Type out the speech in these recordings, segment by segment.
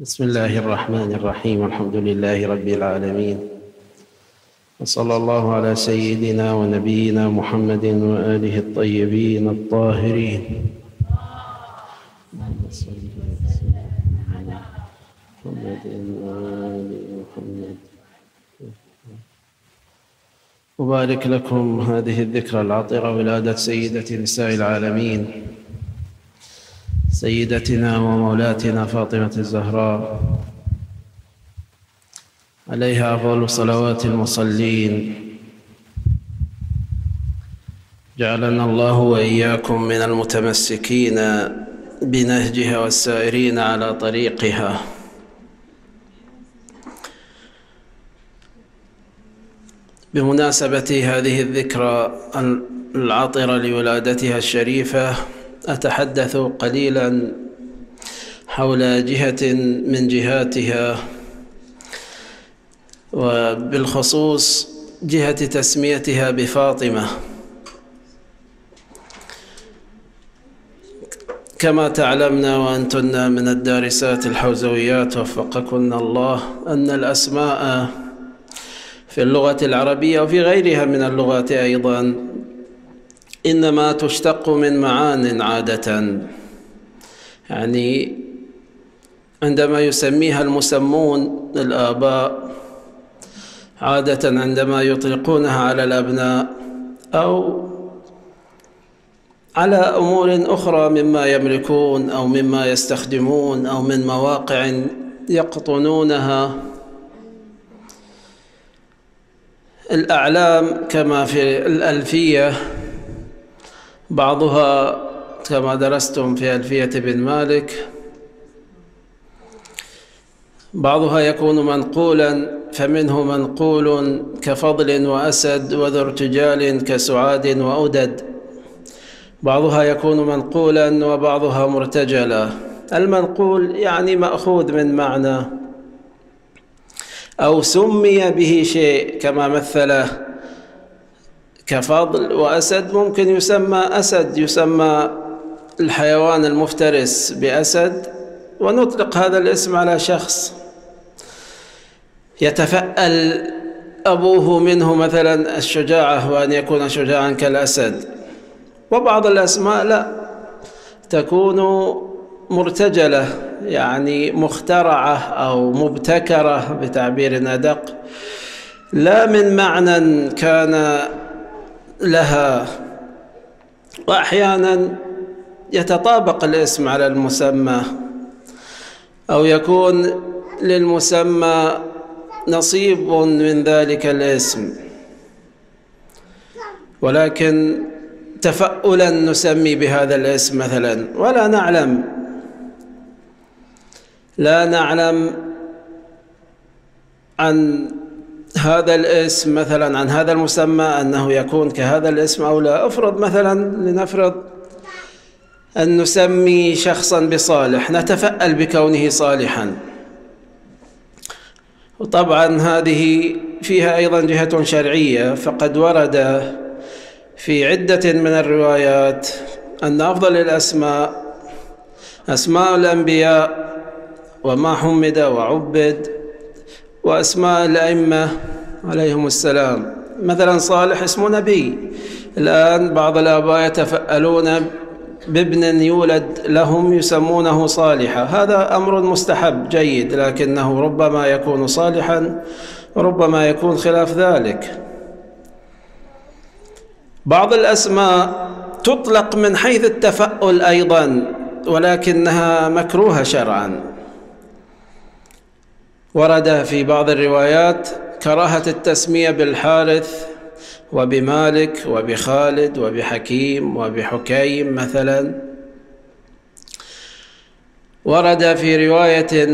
بسم الله الرحمن الرحيم الحمد لله رب العالمين. وصلى الله على سيدنا ونبينا محمد وآله الطيبين الطاهرين. محمد وآل محمد. أبارك لكم هذه الذكرى العطرة ولادة سيدة نساء العالمين. سيدتنا ومولاتنا فاطمة الزهراء. عليها أفضل صلوات المصلين. جعلنا الله وإياكم من المتمسكين بنهجها والسائرين على طريقها. بمناسبة هذه الذكرى العطرة لولادتها الشريفة أتحدث قليلا حول جهة من جهاتها وبالخصوص جهة تسميتها بفاطمة. كما تعلمنا وأنتن من الدارسات الحوزويات وفقكن الله أن الأسماء في اللغة العربية وفي غيرها من اللغات أيضا إنما تشتق من معان عادة. يعني عندما يسميها المسمون الآباء عادة عندما يطلقونها على الأبناء أو على أمور أخرى مما يملكون أو مما يستخدمون أو من مواقع يقطنونها. الأعلام كما في الألفية بعضها كما درستم في ألفية بن مالك. بعضها يكون منقولا فمنه منقول كفضل وأسد وذو ارتجال كسعاد وأدد بعضها يكون منقولا وبعضها مرتجلا. المنقول يعني مأخوذ من معنى. أو سمي به شيء كما مثله. كفضل وأسد ممكن يسمى أسد يسمى الحيوان المفترس بأسد. ونطلق هذا الاسم على شخص يتفأل أبوه منه مثلا الشجاعة وأن يكون شجاعا كالأسد. وبعض الأسماء لا تكون مرتجلة يعني مخترعة أو مبتكرة بتعبير أدق لا من معنى كان لها. وأحيانا يتطابق الاسم على المسمى أو يكون للمسمى نصيب من ذلك الاسم. ولكن تفاؤلا نسمي بهذا الاسم مثلا. ولا نعلم. لا نعلم عن هذا الاسم مثلا عن هذا المسمى أنه يكون كهذا الاسم أو لا. أفرض مثلا لنفرض أن نسمي شخصا بصالح نتفأل بكونه صالحا. وطبعا هذه فيها أيضا جهة شرعية فقد ورد في عدة من الروايات أن أفضل الأسماء أسماء الأنبياء وما حمد وعبد وأسماء الأئمة عليهم السلام. مثلا صالح اسمه نبي. الآن بعض الآباء يتفألون بابن يولد لهم يسمونه صالحا هذا أمر مستحب جيد لكنه ربما يكون صالحا وربما يكون خلاف ذلك. بعض الأسماء تطلق من حيث التفأل أيضا ولكنها مكروهة شرعا. ورد في بعض الروايات كراهة التسمية بالحارث وبمالك وبخالد وبحكيم وبحكيم مثلا. ورد في رواية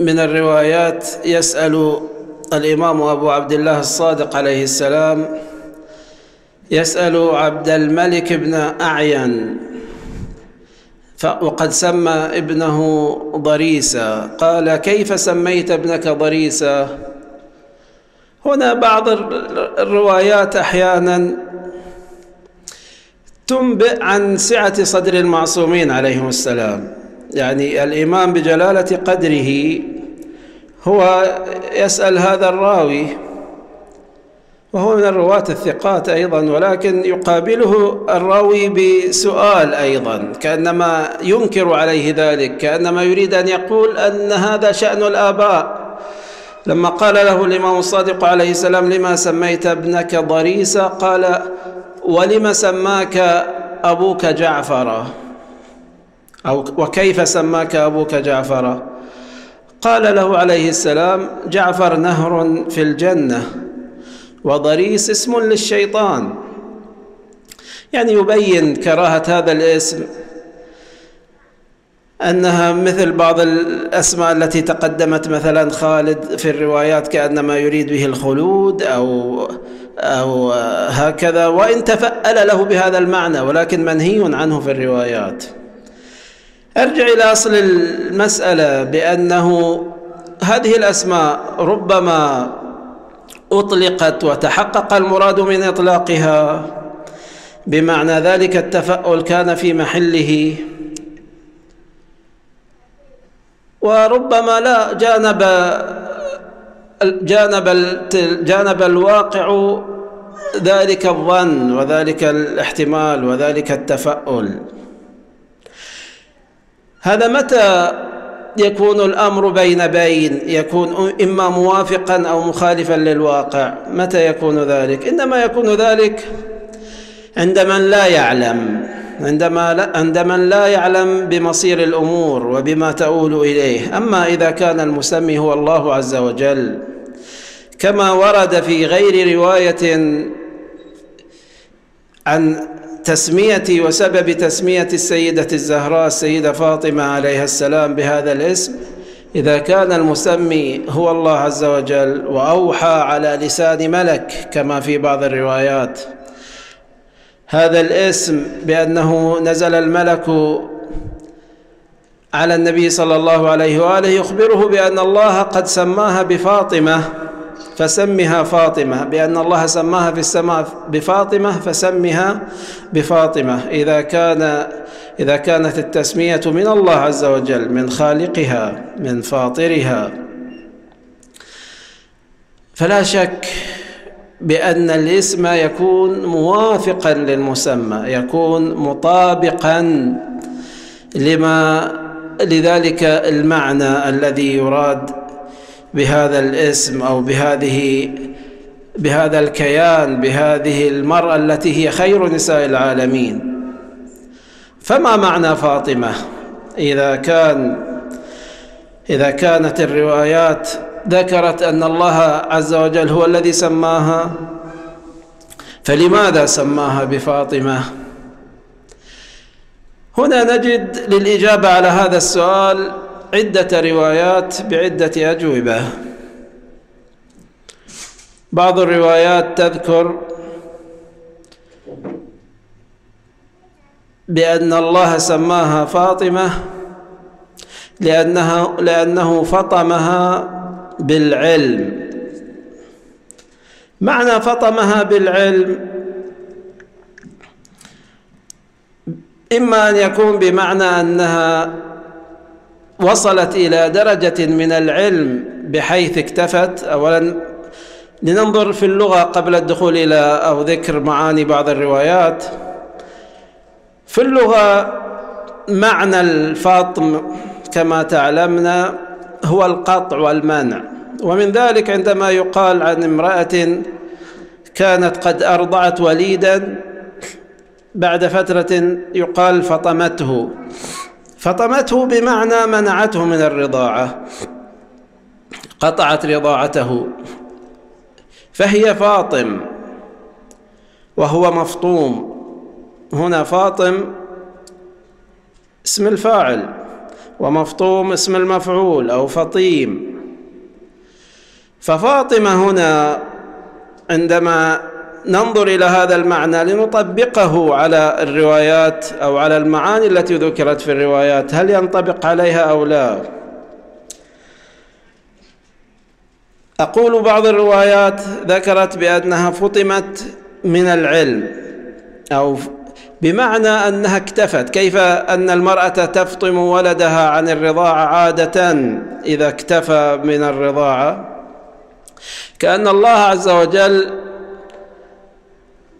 من الروايات يسأل الإمام أبو عبد الله الصادق عليه السلام يسأل عبد الملك بن أعين وقد سمى ابنه ضريسا. قال كيف سميت ابنك ضريسا؟ هنا بعض الروايات أحيانا تنبئ عن سعة صدر المعصومين عليهم السلام. يعني الإيمان بجلالة قدره هو يسأل هذا الراوي وهو من الرواة الثقات أيضا ولكن يقابله الراوي بسؤال أيضا كأنما ينكر عليه ذلك كأنما يريد أن يقول أن هذا شأن الآباء. لما قال له الإمام الصادق عليه السلام لما سميت ابنك ضريسا؟ قال ولم سماك أبوك جعفرا؟ أو وكيف سماك أبوك جعفرا؟ قال له عليه السلام جعفر نهر في الجنة. وضريس اسم للشيطان. يعني يبين كراهة هذا الاسم أنها مثل بعض الأسماء التي تقدمت مثلا خالد في الروايات كأنما يريد به الخلود أو أو هكذا وإن تفأل له بهذا المعنى ولكن منهي عنه في الروايات. أرجع إلى أصل المسألة بأنه هذه الأسماء ربما أطلقت وتحقق المراد من إطلاقها. بمعنى ذلك التفأل كان في محله. وربما لا جانب جانب جانب الواقع ذلك الظن وذلك الاحتمال وذلك التفاؤل هذا متى يكون الأمر بين بين يكون إما موافقا أو مخالفا للواقع. متى يكون ذلك؟ إنما يكون ذلك عند من لا يعلم عندما لا عند من لا يعلم بمصير الأمور وبما تؤول إليه. أما إذا كان المسمي هو الله عز وجل كما ورد في غير رواية عن تسميه وسبب تسمية السيدة الزهراء السيدة فاطمة عليها السلام بهذا الاسم إذا كان المسمي هو الله عز وجل وأوحى على لسان ملك كما في بعض الروايات. هذا الاسم بأنه نزل الملك على النبي صلى الله عليه وآله يخبره بأن الله قد سماها بفاطمة فسمها فاطمة بأن الله سماها في السماء بفاطمة فسمها بفاطمة. إذا كان إذا كانت التسمية من الله عز وجل من خالقها من فاطرها. فلا شك بأن الاسم يكون موافقا للمسمى يكون مطابقا لما لذلك المعنى الذي يراد بهذا الاسم أو بهذه بهذا الكيان بهذه المرأة التي هي خير نساء العالمين. فما معنى فاطمة؟ إذا كان إذا كانت الروايات ذكرت أن الله عز وجل هو الذي سماها فلماذا سماها بفاطمة؟ هنا نجد للإجابة على هذا السؤال عدة روايات بعدة أجوبة. بعض الروايات تذكر بأن الله سماها فاطمة لأنها لأنه فطمها بالعلم. معنى فطمها بالعلم إما أن يكون بمعنى أنها وصلت إلى درجة من العلم بحيث اكتفت. أولا لننظر في اللغة قبل الدخول إلى أو ذكر معاني بعض الروايات. في اللغة معنى الفاطم كما تعلمنا هو القطع والمنع. ومن ذلك عندما يقال عن امرأة كانت قد أرضعت وليدا بعد فترة يقال فطمته. فطمته بمعنى منعته من الرضاعة قطعت رضاعته. فهي فاطم وهو مفطوم. هنا فاطم اسم الفاعل ومفطوم اسم المفعول أو فطيم. ففاطمة هنا عندما ننظر إلى هذا المعنى لنطبقه على الروايات أو على المعاني التي ذكرت في الروايات. هل ينطبق عليها أو لا؟ أقول بعض الروايات ذكرت بأنها فطمت من العلم أو بمعنى أنها اكتفت. كيف أن المرأة تفطم ولدها عن الرضاعه عادة إذا اكتفى من الرضاعه كأن الله عز وجل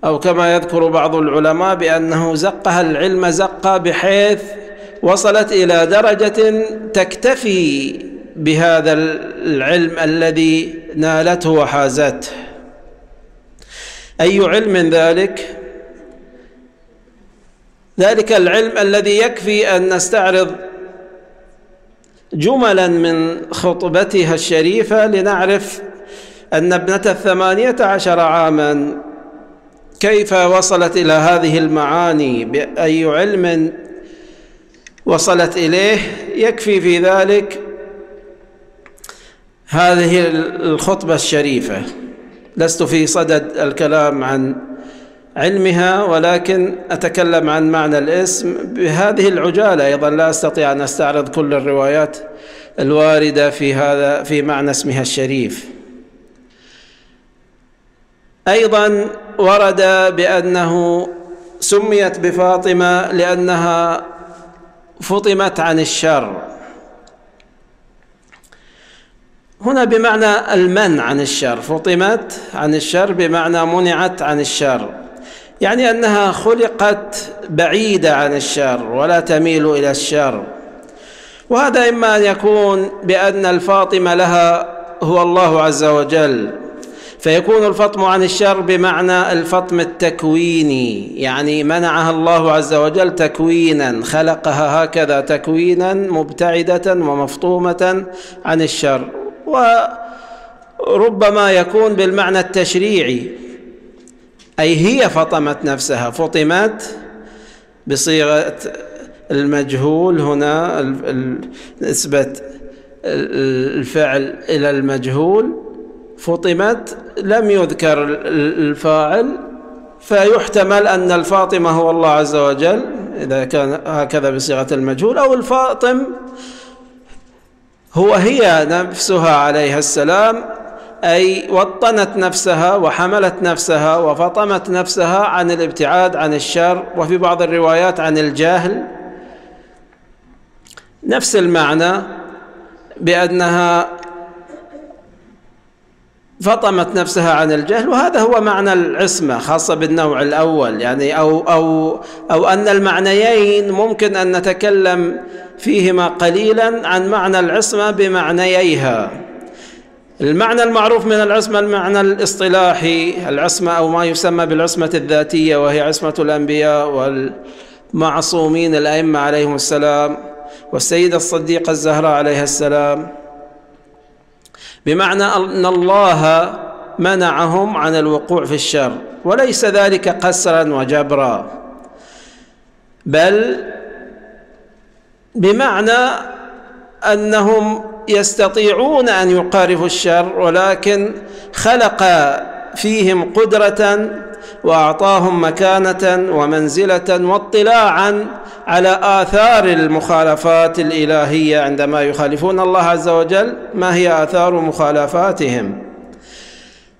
أو كما يذكر بعض العلماء بأنه زقها العلم زقا بحيث وصلت إلى درجة تكتفي بهذا العلم الذي نالته وحازته. أي علم ذلك؟ ذلك العلم الذي يكفي أن نستعرض جملا من خطبتها الشريفة لنعرف أن ابنة الثمانية عشر عاما كيف وصلت إلى هذه المعاني؟ بأي علم وصلت إليه؟ يكفي في ذلك هذه الخطبة الشريفة. لست في صدد الكلام عن علمها ولكن أتكلم عن معنى الاسم بهذه العجالة. أيضا لا أستطيع أن أستعرض كل الروايات الواردة في هذا في معنى اسمها الشريف. أيضا ورد بأنه سميت بفاطمة لأنها فطمت عن الشر. هنا بمعنى المنع عن الشر فطمت عن الشر بمعنى منعت عن الشر. يعني أنها خلقت بعيده عن الشر ولا تميل إلى الشر. وهذا إما أن يكون بأن الفاطمة لها هو الله عز وجل. فيكون الفطم عن الشر بمعنى الفطم التكويني يعني منعها الله عز وجل تكوينا خلقها هكذا تكوينا مبتعدة ومفطومة عن الشر وربما يكون بالمعنى التشريعي أي هي فطمت نفسها فطمت بصيغة المجهول هنا نسبة الفعل إلى المجهول. فطمت لم يذكر الفاعل فيحتمل أن الفاطمة هو الله عز وجل إذا كان هكذا بصيغة المجهول أو الفاطم هو هي نفسها عليها السلام أي وطنت نفسها وحملت نفسها وفطمت نفسها عن الابتعاد عن الشر وفي بعض الروايات عن الجهل. نفس المعنى بأنها فطمت نفسها عن الجهل وهذا هو معنى العصمة خاصة بالنوع الأول. يعني أو أو أو أن المعنيين ممكن أن نتكلم فيهما قليلا عن معنى العصمة بمعنييها. المعنى المعروف من العصمة المعنى الاصطلاحي العصمة أو ما يسمى بالعصمة الذاتية وهي عصمة الأنبياء والمعصومين الأئمة عليهم السلام والسيدة الصديقة الزهراء عليها السلام. بمعنى أن الله منعهم عن الوقوع في الشر وليس ذلك قسرا وجبرا. بل بمعنى أنهم يستطيعون أن يقارفوا الشر ولكن خلق فيهم قدرة وأعطاهم مكانة ومنزلة واطلاعا على آثار المخالفات الإلهية عندما يخالفون الله عز وجل. ما هي آثار مخالفاتهم؟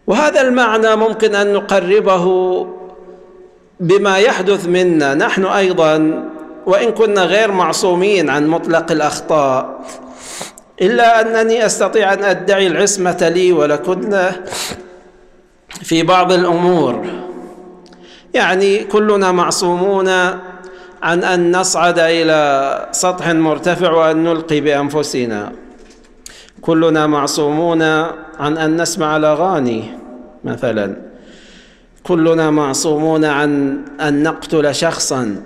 وهذا المعنى ممكن أن نقربه بما يحدث منا. نحن أيضا وإن كنا غير معصومين عن مطلق الأخطاء إلا أنني أستطيع أن أدعي العصمة لي ولكن في بعض الأمور. يعني كلنا معصومون عن أن نصعد إلى سطح مرتفع وأن نلقي بأنفسنا. كلنا معصومون عن أن نسمع الأغاني مثلا. كلنا معصومون عن أن نقتل شخصا.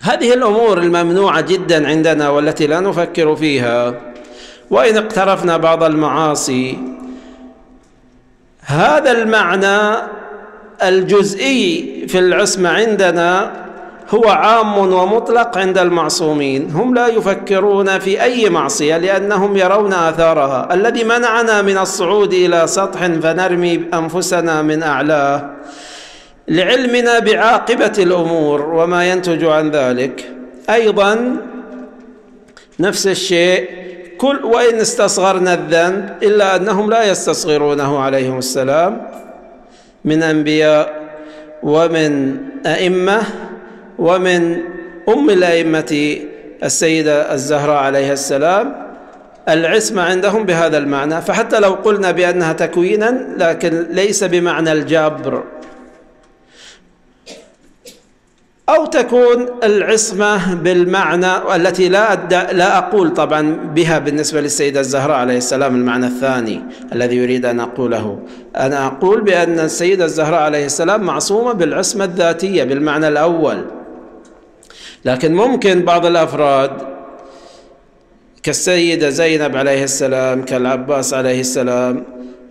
هذه الأمور الممنوعة جدا عندنا والتي لا نفكر فيها. وإن اقترفنا بعض المعاصي هذا المعنى الجزئي في العصمة عندنا هو عام ومطلق عند المعصومين. هم لا يفكرون في أي معصية لأنهم يرون آثارها. الذي منعنا من الصعود إلى سطح فنرمي أنفسنا من أعلاه لعلمنا بعاقبة الأمور وما ينتج عن ذلك. أيضا نفس الشيء كل وإن استصغرنا الذنب إلا أنهم لا يستصغرونه عليهم السلام من أنبياء ومن أئمة ومن أم الأئمة السيدة الزهراء عليها السلام. العصمة عندهم بهذا المعنى فحتى لو قلنا بأنها تكوينا لكن ليس بمعنى الجبر. أو تكون العصمة بالمعنى التي لا لا أقول طبعا بها بالنسبة للسيدة الزهراء عليه السلام المعنى الثاني الذي يريد أن أقوله. أنا أقول بأن السيدة الزهراء عليه السلام معصومة بالعصمة الذاتية بالمعنى الأول. لكن ممكن بعض الأفراد كالسيدة زينب عليه السلام كالعباس عليه السلام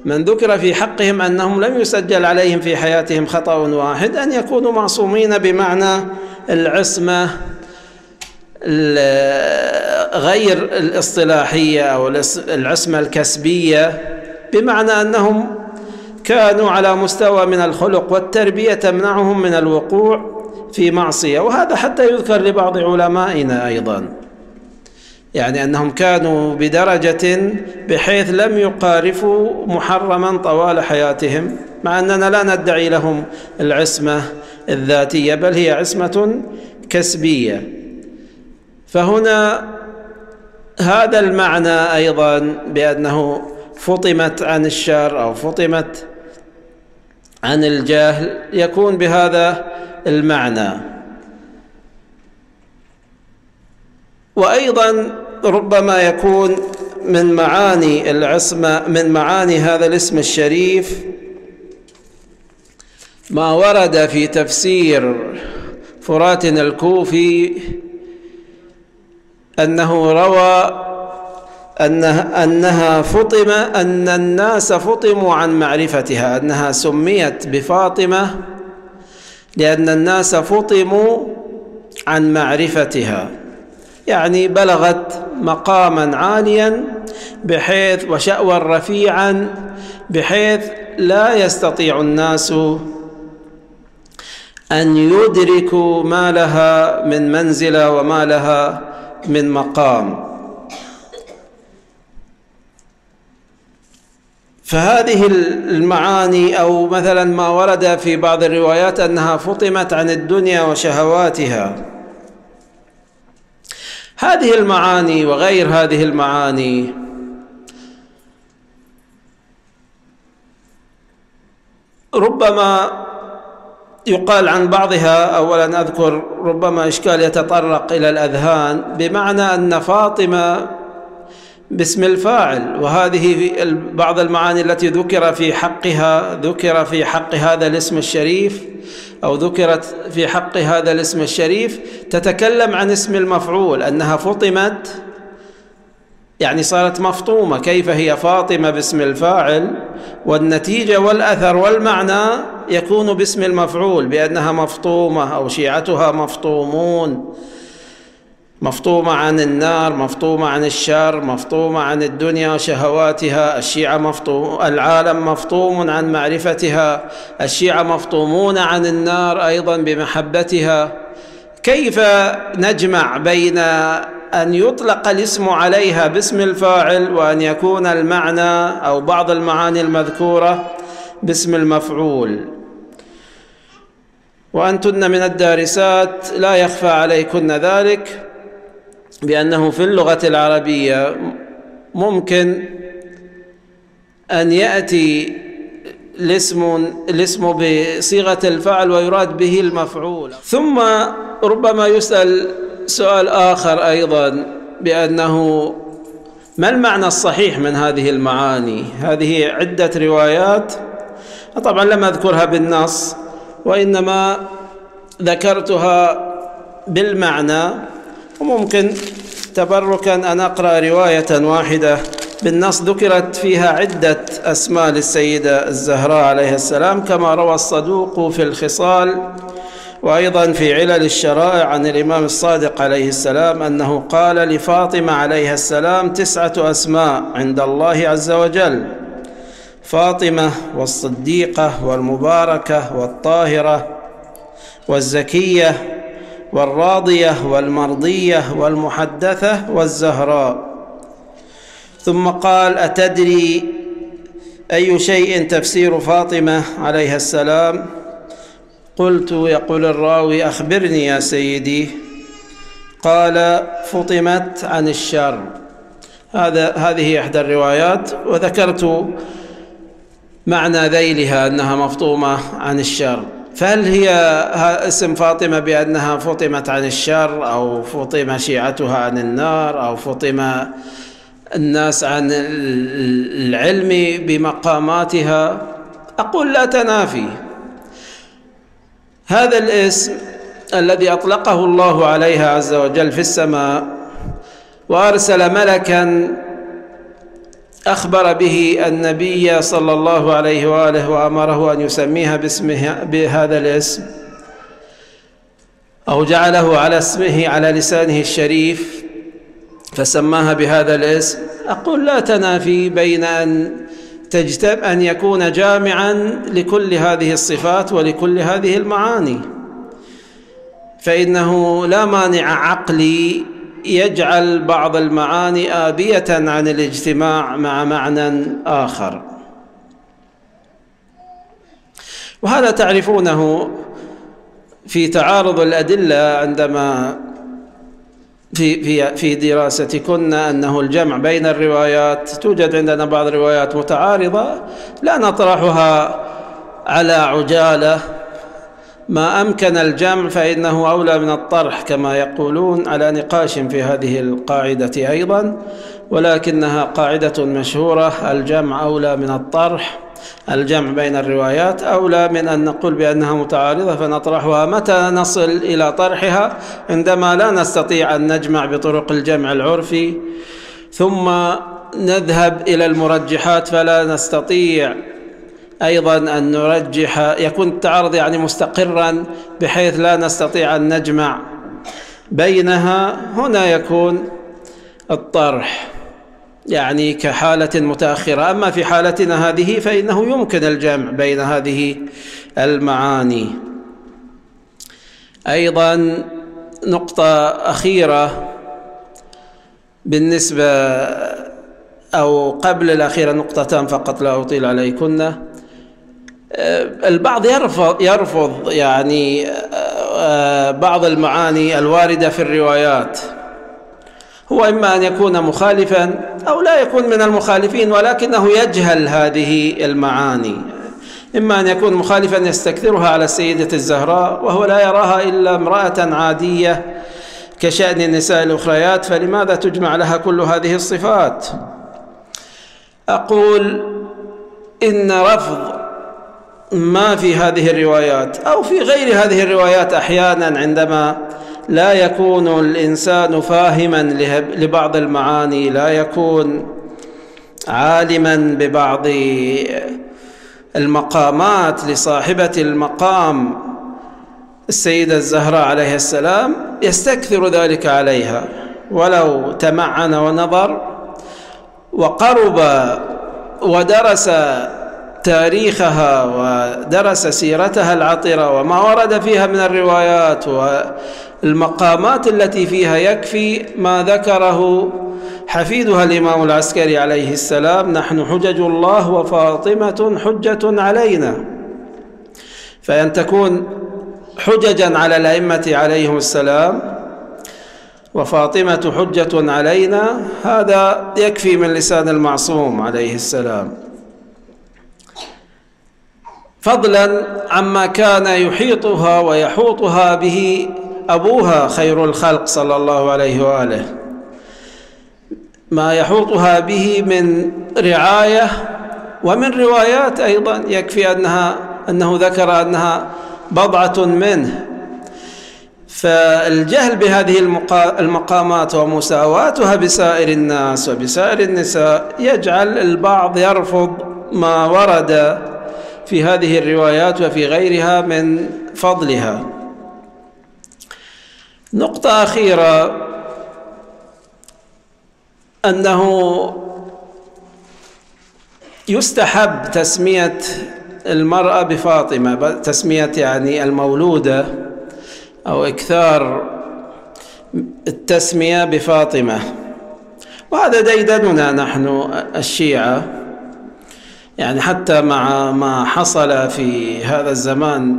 من ذكر في حقهم أنهم لم يسجل عليهم في حياتهم خطأ واحد أن يكونوا معصومين بمعنى العصمة غير الاصطلاحية أو العصمة الكسبية بمعنى أنهم كانوا على مستوى من الخلق والتربية تمنعهم من الوقوع في معصية وهذا حتى يذكر لبعض علمائنا أيضا. يعني أنهم كانوا بدرجة بحيث لم يقارفوا محرما طوال حياتهم مع أننا لا ندعي لهم العصمة الذاتية بل هي عصمة كسبية. فهنا هذا المعنى أيضا بأنه فطمت عن الشر أو فطمت عن الجهل يكون بهذا المعنى. وأيضا ربما يكون من معاني العصمة من معاني هذا الاسم الشريف. ما ورد في تفسير فرات الكوفي أنه روى أنها, أنها فطم أن الناس فطموا عن معرفتها أنها سميت بفاطمة لأن الناس فطموا عن معرفتها. يعني بلغت مقاما عاليا بحيث وشأوا رفيعا بحيث لا يستطيع الناس أن يدركوا ما لها من منزلة وما لها من مقام. فهذه المعاني أو مثلا ما ورد في بعض الروايات أنها فطمت عن الدنيا وشهواتها. هذه المعاني وغير هذه المعاني. ربما يقال عن بعضها أولا أذكر ربما إشكال يتطرق إلى الأذهان بمعنى أن فاطمة باسم الفاعل وهذه بعض المعاني التي ذكر في حقها ذكر في حق هذا الاسم الشريف أو ذكرت في حق هذا الاسم الشريف تتكلم عن اسم المفعول أنها فطمت يعني صارت مفطومة كيف هي فاطمة باسم الفاعل؟ والنتيجة والأثر والمعنى يكون باسم المفعول بأنها مفطومة أو شيعتها مفطومون. مفطومة عن النار مفطومة عن الشر مفطومة عن الدنيا وشهواتها. الشيعة مفطوم العالم مفطوم عن معرفتها. الشيعة مفطومون عن النار أيضا بمحبتها. كيف نجمع بين أن يطلق الاسم عليها باسم الفاعل وأن يكون المعنى أو بعض المعاني المذكورة باسم المفعول؟ وأنتن من الدارسات لا يخفى عليكن ذلك. بأنه في اللغة العربية ممكن أن يأتي الاسم الاسم بصيغة الفعل ويراد به المفعول. ثم ربما يسأل سؤال آخر أيضا بأنه ما المعنى الصحيح من هذه المعاني؟ هذه عدة روايات. طبعا لم أذكرها بالنص وإنما ذكرتها بالمعنى. وممكن تبركا أن أقرأ رواية واحدة. بالنص ذكرت فيها عدة أسماء للسيدة الزهراء عليه السلام كما روى الصدوق في الخصال وأيضا في علل الشرائع عن الإمام الصادق عليه السلام أنه قال لفاطمة عليها السلام تسعة أسماء عند الله عز وجل فاطمة والصديقة والمباركة والطاهرة والزكية والراضية والمرضية والمحدثة والزهراء. ثم قال أتدري أي شيء تفسير فاطمة عليها السلام؟ قلت يقول الراوي أخبرني يا سيدي. قال فطمت عن الشر. هذا هذه إحدى الروايات وذكرت معنى ذيلها أنها مفطومة عن الشر. فهل هي اسم فاطمة بأنها فطمت عن الشر أو فطم شيعتها عن النار أو فطم الناس عن العلم بمقاماتها؟ أقول لا تنافي. هذا الاسم الذي أطلقه الله عليها عز وجل في السماء وأرسل ملكا أخبر به النبي صلى الله عليه وآله وأمره أن يسميها باسمه بهذا الاسم أو جعله على اسمه على لسانه الشريف فسماها بهذا الاسم. أقول لا تنافي بين أن تجتب أن يكون جامعا لكل هذه الصفات ولكل هذه المعاني. فإنه لا مانع عقلي يجعل بعض المعاني آبية عن الاجتماع مع معنى آخر. وهذا تعرفونه في تعارض الأدلة عندما في في في دراستكن أنه الجمع بين الروايات توجد عندنا بعض الروايات متعارضة لا نطرحها على عجالة ما أمكن الجمع فإنه أولى من الطرح كما يقولون على نقاش في هذه القاعدة أيضا ولكنها قاعدة مشهورة. الجمع أولى من الطرح الجمع بين الروايات أولى من أن نقول بأنها متعارضة فنطرحها متى نصل إلى طرحها؟ عندما لا نستطيع أن نجمع بطرق الجمع العرفي. ثم نذهب إلى المرجحات فلا نستطيع أيضا أن نرجح يكون التعارض يعني مستقرا بحيث لا نستطيع أن نجمع بينها. هنا يكون الطرح يعني كحالة متأخرة. أما في حالتنا هذه فإنه يمكن الجمع بين هذه المعاني. أيضا نقطة أخيرة بالنسبة أو قبل الأخيرة نقطتان فقط لا أطيل عليكن. البعض يرفض يرفض يعني بعض المعاني الواردة في الروايات. هو إما أن يكون مخالفا أو لا يكون من المخالفين ولكنه يجهل هذه المعاني. إما أن يكون مخالفا يستكثرها على السيدة الزهراء وهو لا يراها إلا امرأة عادية كشأن النساء الأخريات فلماذا تجمع لها كل هذه الصفات؟ أقول إن رفض ما في هذه الروايات أو في غير هذه الروايات أحيانا عندما لا يكون الإنسان فاهما لبعض المعاني لا يكون عالما ببعض المقامات لصاحبة المقام السيدة الزهراء عليه السلام يستكثر ذلك عليها. ولو تمعن ونظر وقرب ودرس تاريخها ودرس سيرتها العطرة وما ورد فيها من الروايات المقامات التي فيها يكفي ما ذكره حفيدها الإمام العسكري عليه السلام. نحن حجج الله وفاطمة حجة علينا. فأن تكون حججا على الأئمة عليهم السلام وفاطمة حجة علينا هذا يكفي من لسان المعصوم عليه السلام. فضلا عما كان يحيطها ويحوطها به أبوها خير الخلق صلى الله عليه وآله. ما يحوطها به من رعاية ومن روايات أيضا يكفي أنها أنه ذكر أنها بضعة منه. فالجهل بهذه المقامات ومساواتها بسائر الناس وبسائر النساء يجعل البعض يرفض ما ورد في هذه الروايات وفي غيرها من فضلها. نقطة أخيرة أنه يستحب تسمية المرأة بفاطمة تسمية يعني المولودة أو إكثار التسمية بفاطمة. وهذا ديدننا نحن الشيعة. يعني حتى مع ما حصل في هذا الزمان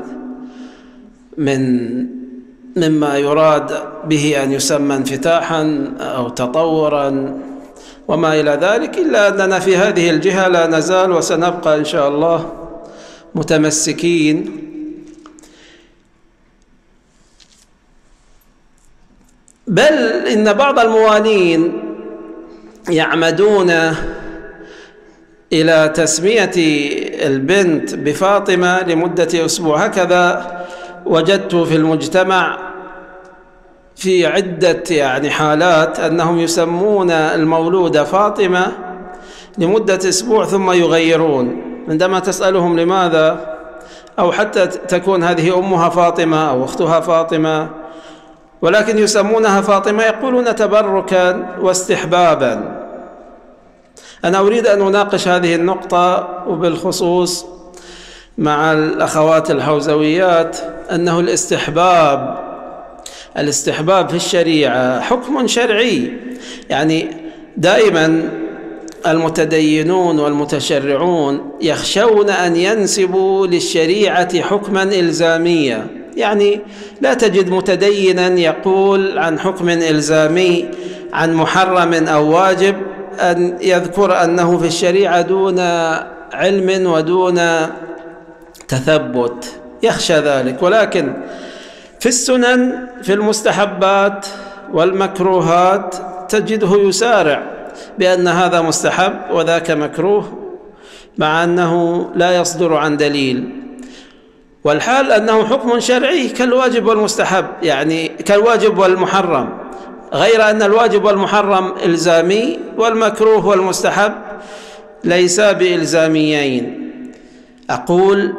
من مما يراد به أن يسمى انفتاحا أو تطورا وما إلى ذلك إلا أننا في هذه الجهة لا نزال وسنبقى إن شاء الله متمسكين. بل إن بعض الموالين يعمدون إلى تسمية البنت بفاطمة لمدة أسبوع. هكذا وجدت في المجتمع في عدة يعني حالات أنهم يسمون المولودة فاطمة لمدة أسبوع ثم يغيرون. عندما تسألهم لماذا أو حتى تكون هذه أمها فاطمة أو أختها فاطمة ولكن يسمونها فاطمة يقولون تبركا واستحبابا. أنا أريد أن أناقش هذه النقطة وبالخصوص مع الأخوات الحوزويات أنه الاستحباب الاستحباب في الشريعة حكم شرعي. يعني دائما المتدينون والمتشرعون يخشون أن ينسبوا للشريعة حكما إلزاميا يعني لا تجد متدينا يقول عن حكم إلزامي عن محرم أو واجب أن يذكر أنه في الشريعة دون علم ودون تثبت يخشى ذلك. ولكن في السنن في المستحبات والمكروهات تجده يسارع بأن هذا مستحب وذاك مكروه مع أنه لا يصدر عن دليل. والحال أنه حكم شرعي كالواجب والمستحب يعني كالواجب والمحرم. غير أن الواجب والمحرم إلزامي والمكروه والمستحب ليسا بإلزاميين. أقول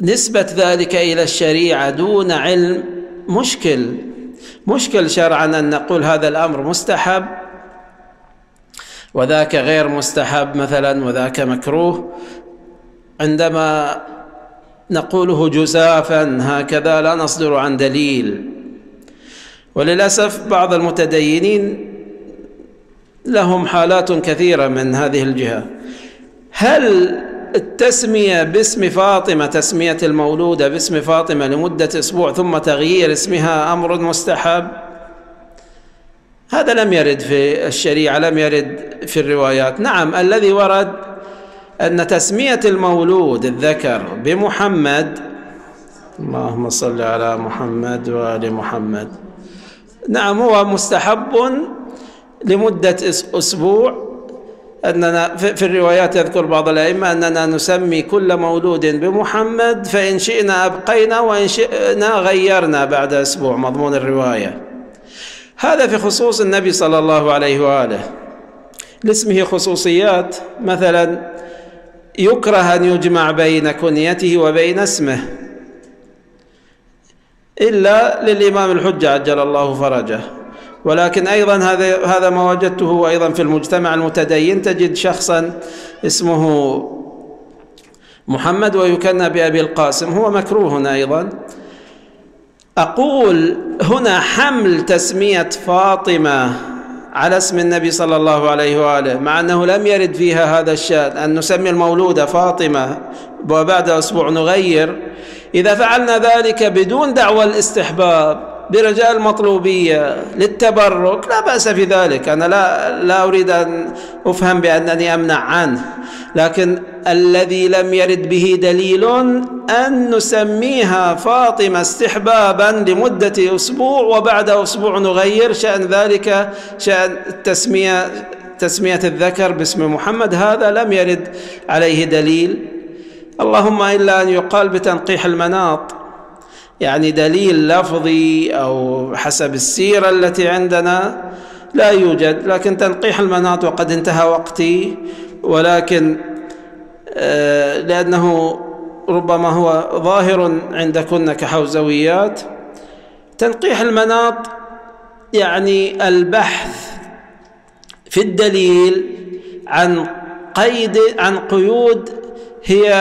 نسبة ذلك إلى الشريعة دون علم مشكل. مشكل شرعا أن نقول هذا الأمر مستحب وذاك غير مستحب مثلا وذاك مكروه. عندما نقوله جزافا هكذا لا نصدر عن دليل. وللأسف بعض المتدينين لهم حالات كثيرة من هذه الجهة. هل التسمية باسم فاطمة تسمية المولودة باسم فاطمة لمدة أسبوع ثم تغيير اسمها أمر مستحب؟ هذا لم يرد في الشريعة لم يرد في الروايات. نعم الذي ورد أن تسمية المولود الذكر بمحمد اللهم صل على محمد وآل محمد. نعم هو مستحب لمدة أسبوع. أننا في الروايات يذكر بعض الأئمة أننا نسمي كل مولود بمحمد فإن شئنا أبقينا وإن شئنا غيرنا بعد أسبوع. مضمون الرواية. هذا في خصوص النبي صلى الله عليه وآله. لاسمه خصوصيات. مثلا يكره أن يجمع بين كنيته وبين اسمه. إلا للإمام الحجة عجل الله فرجه. ولكن أيضا هذا هذا ما وجدته أيضا في المجتمع المتدين تجد شخصا اسمه محمد ويكنى بأبي القاسم. هو مكروه أيضا. أقول هنا حمل تسمية فاطمة على اسم النبي صلى الله عليه وآله مع أنه لم يرد فيها هذا الشأن. أن نسمي المولودة فاطمة وبعد أسبوع نغير. إذا فعلنا ذلك بدون دعوى الاستحباب برجاء المطلوبية للتبرك لا بأس في ذلك. أنا لا لا أريد أن أفهم بأنني أمنع عنه. لكن الذي لم يرد به دليل أن نسميها فاطمة استحبابا لمدة أسبوع وبعد أسبوع نغير شأن ذلك شأن التسمية تسمية الذكر باسم محمد. هذا لم يرد عليه دليل. اللهم إلا أن يقال بتنقيح المناط يعني دليل لفظي أو حسب السيرة التي عندنا لا يوجد لكن تنقيح المناط وقد انتهى وقتي ولكن آه، لأنه ربما هو ظاهر عندكن كحوزويات. تنقيح المناط يعني البحث في الدليل عن قيد عن قيود هي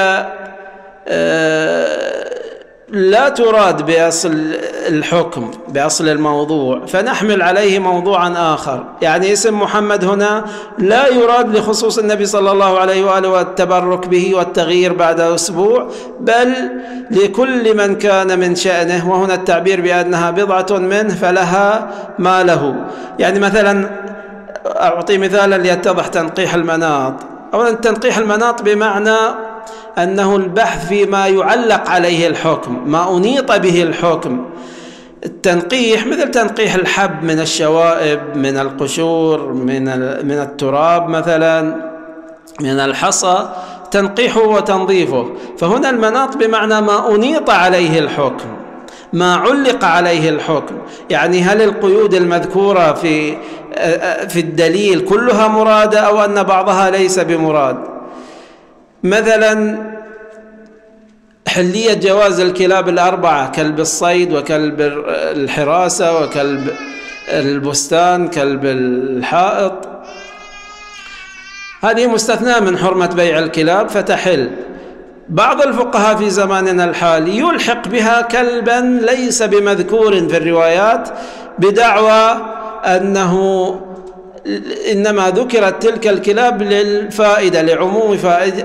آه، لا تراد بأصل الحكم بأصل الموضوع فنحمل عليه موضوعا آخر. يعني اسم محمد هنا لا يراد لخصوص النبي صلى الله عليه وآله والتبرك به والتغيير بعد أسبوع بل لكل من كان من شأنه وهنا التعبير بأنها بضعة منه فلها ما له. يعني مثلا أعطي مثالا ليتضح تنقيح المناط. اولا تنقيح المناط بمعنى أنه البحث فيما يعلق عليه الحكم ما أنيط به الحكم. التنقيح مثل تنقيح الحب من الشوائب من القشور من من التراب مثلا من الحصى تنقيحه وتنظيفه. فهنا المناط بمعنى ما أنيط عليه الحكم ما علق عليه الحكم. يعني هل القيود المذكورة في في الدليل كلها مرادة أو أن بعضها ليس بمراد؟ مثلا حلية جواز الكلاب الأربعة كلب الصيد وكلب الحراسة وكلب البستان كلب الحائط. هذه مستثناة من حرمة بيع الكلاب فتحل. بعض الفقهاء في زماننا الحالي يلحق بها كلبا ليس بمذكور في الروايات بدعوى أنه إنما ذكرت تلك الكلاب للفائدة لعموم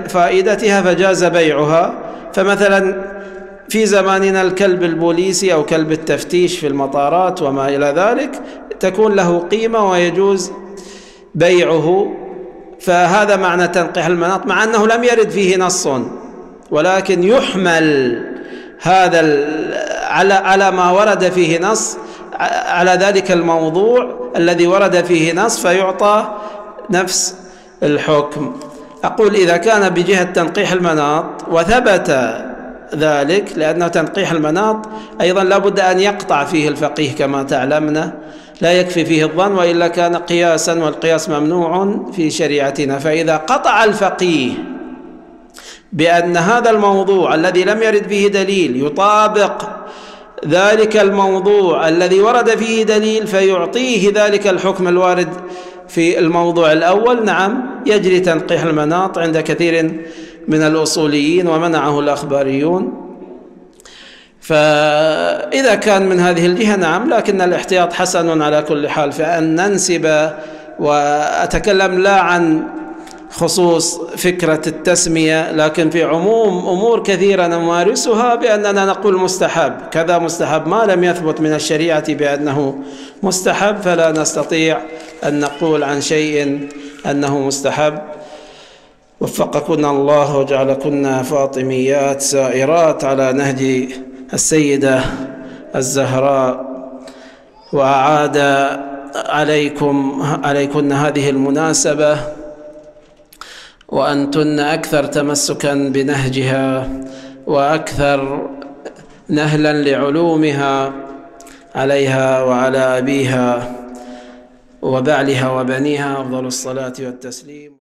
فائدتها فجاز بيعها. فمثلا في زماننا الكلب البوليسي أو كلب التفتيش في المطارات وما إلى ذلك تكون له قيمة ويجوز بيعه. فهذا معنى تنقيح المناط مع أنه لم يرد فيه نص ولكن يحمل هذا على على ما ورد فيه نص. على ذلك الموضوع الذي ورد فيه نص فيعطى نفس الحكم. أقول إذا كان بجهة تنقيح المناط وثبت ذلك لأنه تنقيح المناط أيضا لا بد أن يقطع فيه الفقيه كما تعلمنا لا يكفي فيه الظن وإلا كان قياسا والقياس ممنوع في شريعتنا. فإذا قطع الفقيه بأن هذا الموضوع الذي لم يرد فيه دليل يطابق ذلك الموضوع الذي ورد فيه دليل فيعطيه ذلك الحكم الوارد في الموضوع الأول. نعم يجري تنقيح المناط عند كثير من الأصوليين ومنعه الأخباريون. فإذا كان من هذه الجهة نعم لكن الاحتياط حسن على كل حال. فأن ننسب وأتكلم لا عن خصوص فكرة التسمية لكن في عموم أمور كثيرة نمارسها بأننا نقول مستحب. كذا مستحب ما لم يثبت من الشريعة بأنه مستحب فلا نستطيع أن نقول عن شيء أنه مستحب. وفقكن الله وجعلكن فاطميات سائرات على نهج السيدة الزهراء. وأعاد عليكم عليكن هذه المناسبة وأنتن أكثر تمسكا بنهجها وأكثر نهلا لعلومها عليها وعلى أبيها وبعلها وبنيها أفضل الصلاة والتسليم.